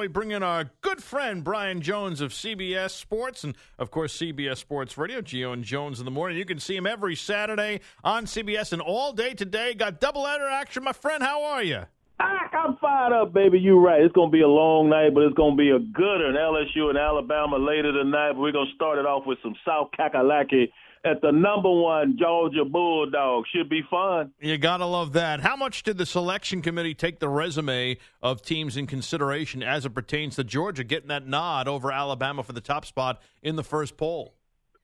we bring in our good friend Brian Jones of CBS Sports and, of course, CBS Sports Radio, Gio and Jones in the morning. You can see him every Saturday on CBS and all day today. Got double header action, my friend. How are you? I'm fired up, baby. You're right. It's going to be a long night, but it's going to be a good one. LSU and Alabama later tonight. But we're going to start it off with some South Kakalaki at the number one Georgia Bulldog. Should be fun. You got to love that. How much did the selection committee take the resume of teams in consideration as it pertains to Georgia getting that nod over Alabama for the top spot in the first poll?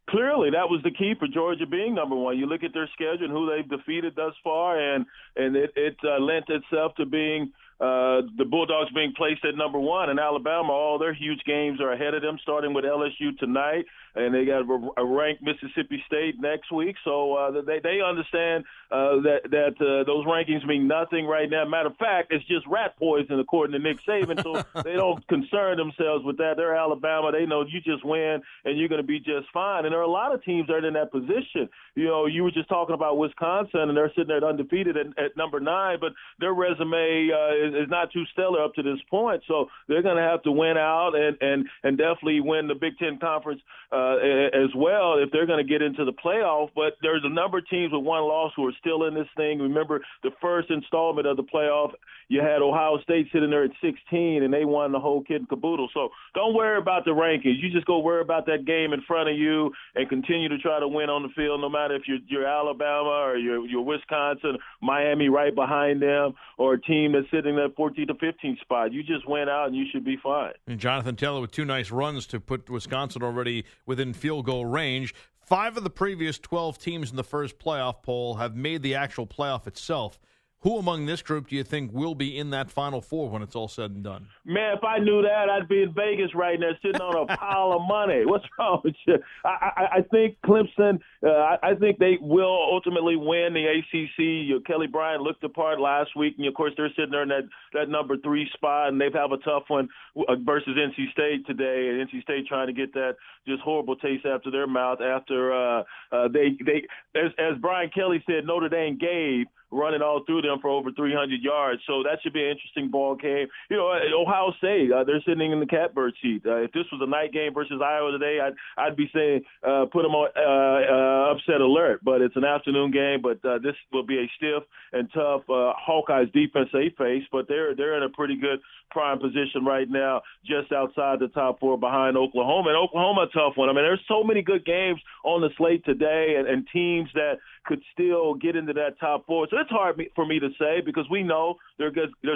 Clearly, that was the key for Georgia being number one. You look at their schedule and who they've defeated thus far, and and it, it uh, lent itself to being uh, the Bulldogs being placed at number one, and Alabama, all their huge games are ahead of them, starting with LSU tonight, and they got a ranked Mississippi State next week. So uh, they they understand uh, that that uh, those rankings mean nothing right now. Matter of fact, it's just rat poison according to Nick Saban. So they don't concern themselves with that. They're Alabama. They know you just win and you're going to be just fine. And there are a lot of teams that are in that position. You know, you were just talking about Wisconsin, and they're sitting there undefeated at, at number nine, but their resume uh, is, not too stellar up to this point. So they're going to have to win out and and and definitely win the Big Ten conference. Uh, as well if they're going to get into the playoff. But there's a number of teams with one loss who are still in this thing. Remember the first installment of the playoff, you had Ohio State sitting there at 16, and they won the whole kid and caboodle. So don't worry about the rankings. You just go worry about that game in front of you and continue to try to win on the field, no matter if you're, you're Alabama or you're, you're Wisconsin, Miami right behind them, or a team that's sitting at 14 to 15 spot. You just went out and you should be fine. And Jonathan Taylor with two nice runs to put Wisconsin already within field goal range. Five of the previous 12 teams in the first playoff poll have made the actual playoff itself. Who among this group do you think will be in that Final Four when it's all said and done? Man, if I knew that, I'd be in Vegas right now, sitting on a pile of money. What's wrong with you? I, I, I think Clemson. Uh, I, I think they will ultimately win the ACC. Kelly Bryant looked apart last week, and of course they're sitting there in that that number three spot, and they've have a tough one uh, versus NC State today. And NC State trying to get that just horrible taste after their mouth after uh, uh, they they as as Brian Kelly said, Notre Dame gave running all through them for over 300 yards. So that should be an interesting ball game. You know, Ohio State, uh, they're sitting in the catbird seat. Uh, if this was a night game versus Iowa today, I'd I'd be saying uh, put them on uh, uh, upset alert. But it's an afternoon game. But uh, this will be a stiff and tough uh, Hawkeyes defense they face. But they're they're in a pretty good prime position right now, just outside the top four behind Oklahoma. And Oklahoma, a tough one. I mean, there's so many good games on the slate today, and, and teams that could still get into that top four. So it's hard for me to say because we know there's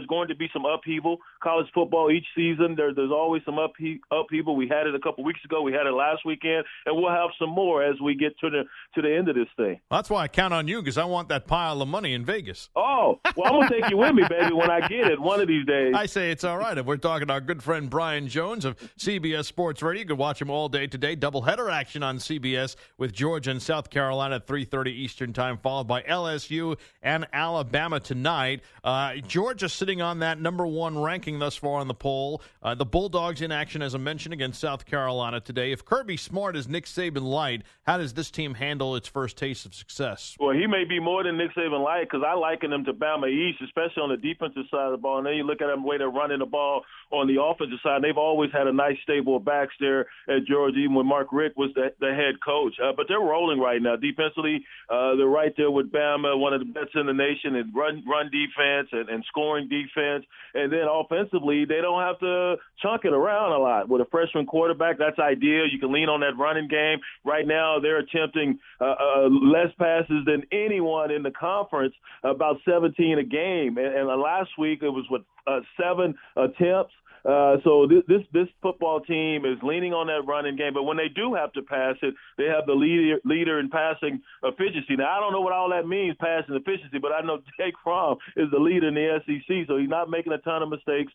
going to be some upheaval. College football each season, there's always some upheaval. We had it a couple weeks ago. We had it last weekend, and we'll have some more as we get to the to the end of this thing. That's why I count on you because I want that pile of money in Vegas. Oh, well, I'm gonna take you with me, baby, when I get it one of these days. I say it's all right. If we're talking to our good friend Brian Jones of CBS Sports Radio, you can watch him all day today. Doubleheader action on CBS with Georgia and South Carolina at 3:30 Eastern Time, followed by LSU and Alabama tonight. Uh, Georgia sitting on that number one ranking thus far on the poll. Uh, the Bulldogs in action, as I mentioned, against South Carolina today. If Kirby Smart is Nick Saban light, how does this team handle its first taste of success? Well, he may be more than Nick Saban light because I liken him to Bama East, especially on the defensive side of the ball. And then you look at them the way they're running the ball on the offensive side. They've always had a nice stable of backs there at Georgia, even when Mark Richt was the, the head coach. Uh, but they're rolling right now. Defensively, uh, they're right there with Bama, one of the best in the nation in run run defense and, and scoring defense. And then offensively, they don't have to chunk it around a lot. With a freshman quarterback, that's ideal. You can lean on that running game. Right now, they're attempting uh, uh, less passes than anyone in the conference, about 17 a game. And, and last week, it was with uh, seven attempts. Uh, so this, this football team is leaning on that running game, but when they do have to pass it, they have the leader leader in passing efficiency. Now I don't know what all that means, passing efficiency, but I know Jake Fromm is the leader in the SEC, so he's not making a ton of mistakes.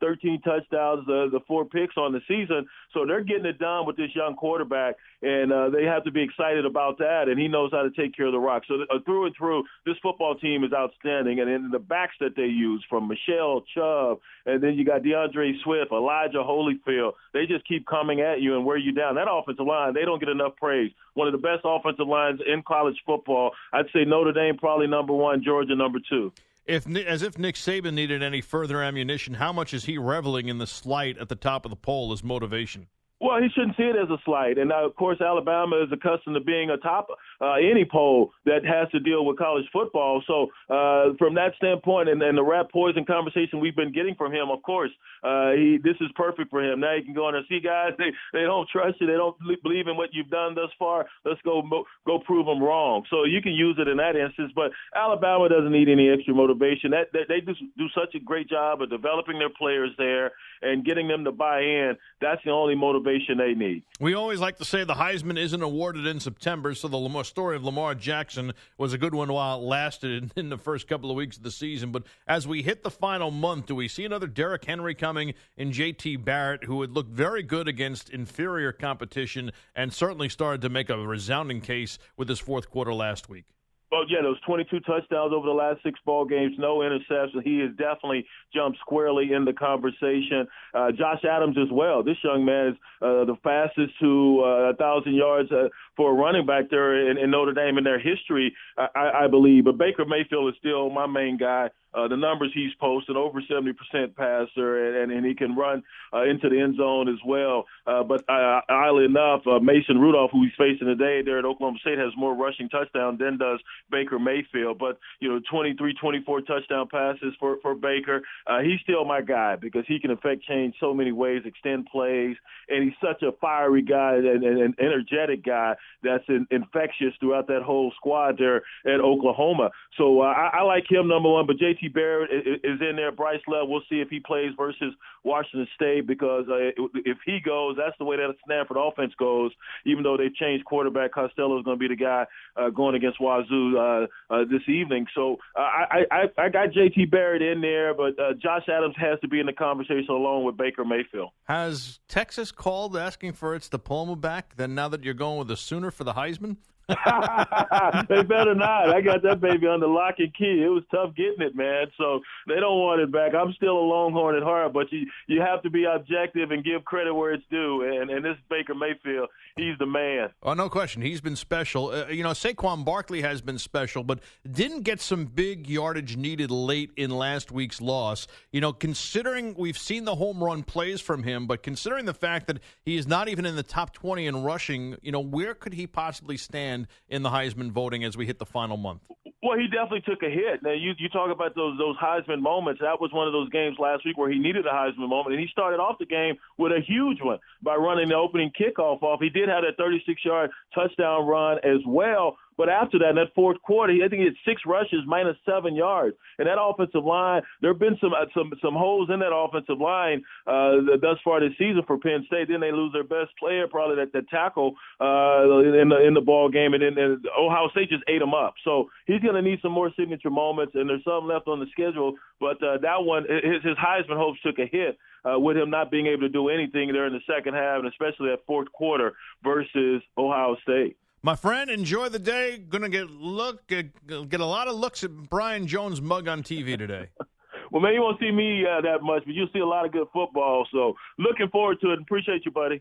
13 touchdowns, uh, the four picks on the season, so they're getting it done with this young quarterback, and uh, they have to be excited about that. And he knows how to take care of the rock. So uh, through and through, this football team is outstanding, and in the backs that they use from Michel Chubb, and then you got D'Andre Swift, Elijah Holyfield. They just keep coming at you and wear you down. That offensive line, they don't get enough praise. One of the best offensive lines in college football. I'd say Notre Dame probably number one, Georgia number two. If as if Nick Saban needed any further ammunition, how much is he reveling in the slight at the top of the poll as motivation? Well, he shouldn't see it as a slight. And of course, Alabama is accustomed to being atop uh, any poll that has to deal with college football. So, uh, from that standpoint, and, and the rat poison conversation we've been getting from him, of course, uh, he this is perfect for him. Now he can go in and see guys. They they don't trust you. They don't believe in what you've done thus far. Let's go go prove them wrong. So you can use it in that instance. But Alabama doesn't need any extra motivation. That, that they do do such a great job of developing their players there and getting them to buy in. That's the only motivation motivation they need. We always like to say the Heisman isn't awarded in September, so the Lamar, story of Lamar Jackson was a good one while it lasted in the first couple of weeks of the season. But as we hit the final month, do we see another Derrick Henry coming in J.T. Barrett, who had looked very good against inferior competition and certainly started to make a resounding case with his fourth quarter last week? Well, yeah, those 22 touchdowns over the last six ball games, no interceptions. He has definitely jumped squarely in the conversation. Uh, Josh Adams as well. This young man is uh, the fastest to uh, a thousand yards uh, for a running back there in, in Notre Dame in their history, I, I believe. But Baker Mayfield is still my main guy. Uh, the numbers he's posted over 70% passer, and, and, he can run uh, into the end zone as well. Uh, but uh, oddly enough, uh, Mason Rudolph, who he's facing today there at Oklahoma State, has more rushing touchdowns than does Baker Mayfield. But, you know, 23, 24 touchdown passes for, for Baker. Uh, he's still my guy because he can affect change so many ways, extend plays, and he's such a fiery guy and an energetic guy that's in, infectious throughout that whole squad there at Oklahoma. So I, I like him, number one. But JT. Barrett is in there. Bryce Love, we'll see if he plays versus Washington State because uh, if he goes, that's the way that Stanford offense goes. Even though they've changed quarterback, Costello is going to be the guy uh, going against Wazoo uh, uh, this evening. So uh, I, I I got J.T. Barrett in there, but uh, Josh Adams has to be in the conversation along with Baker Mayfield. Has Texas called asking for its diploma back? Then now that you're going with the Sooner for the Heisman? they better not. I got that baby under lock and key. It was tough getting it, man. So they don't want it back. I'm still a Longhorn at heart, but you you have to be objective and give credit where it's due. And and this Baker Mayfield, he's the man. Oh, no question. He's been special. Uh, you know, Saquon Barkley has been special, but didn't get some big yardage needed late in last week's loss. You know, considering we've seen the home run plays from him, but considering the fact that he is not even in the top 20 in rushing, you know, where could he possibly stand? In the Heisman voting as we hit the final month? Well, he definitely took a hit. Now you you talk about those those Heisman moments. That was one of those games last week where he needed a Heisman moment, and he started off the game with a huge one by running the opening kickoff off. He did have that 36 yard touchdown run as well. But after that, in that fourth quarter, I think he had six rushes, minus seven yards. And that offensive line, there have been some uh, some some holes in that offensive line uh, thus far this season for Penn State. Then they lose their best player, probably that the tackle uh, in the in the ball game, and then and Ohio State just ate him up. So he's going to need some more signature moments, and there's some left on the schedule. But uh, that one, his, his Heisman hopes took a hit uh, with him not being able to do anything there in the second half, and especially that fourth quarter versus Ohio State. My friend, enjoy the day. Going to get look get, a lot of looks at Brian Jones' mug on TV today. well, maybe you won't see me uh, that much, but you'll see a lot of good football. So, looking forward to it. Appreciate you, buddy.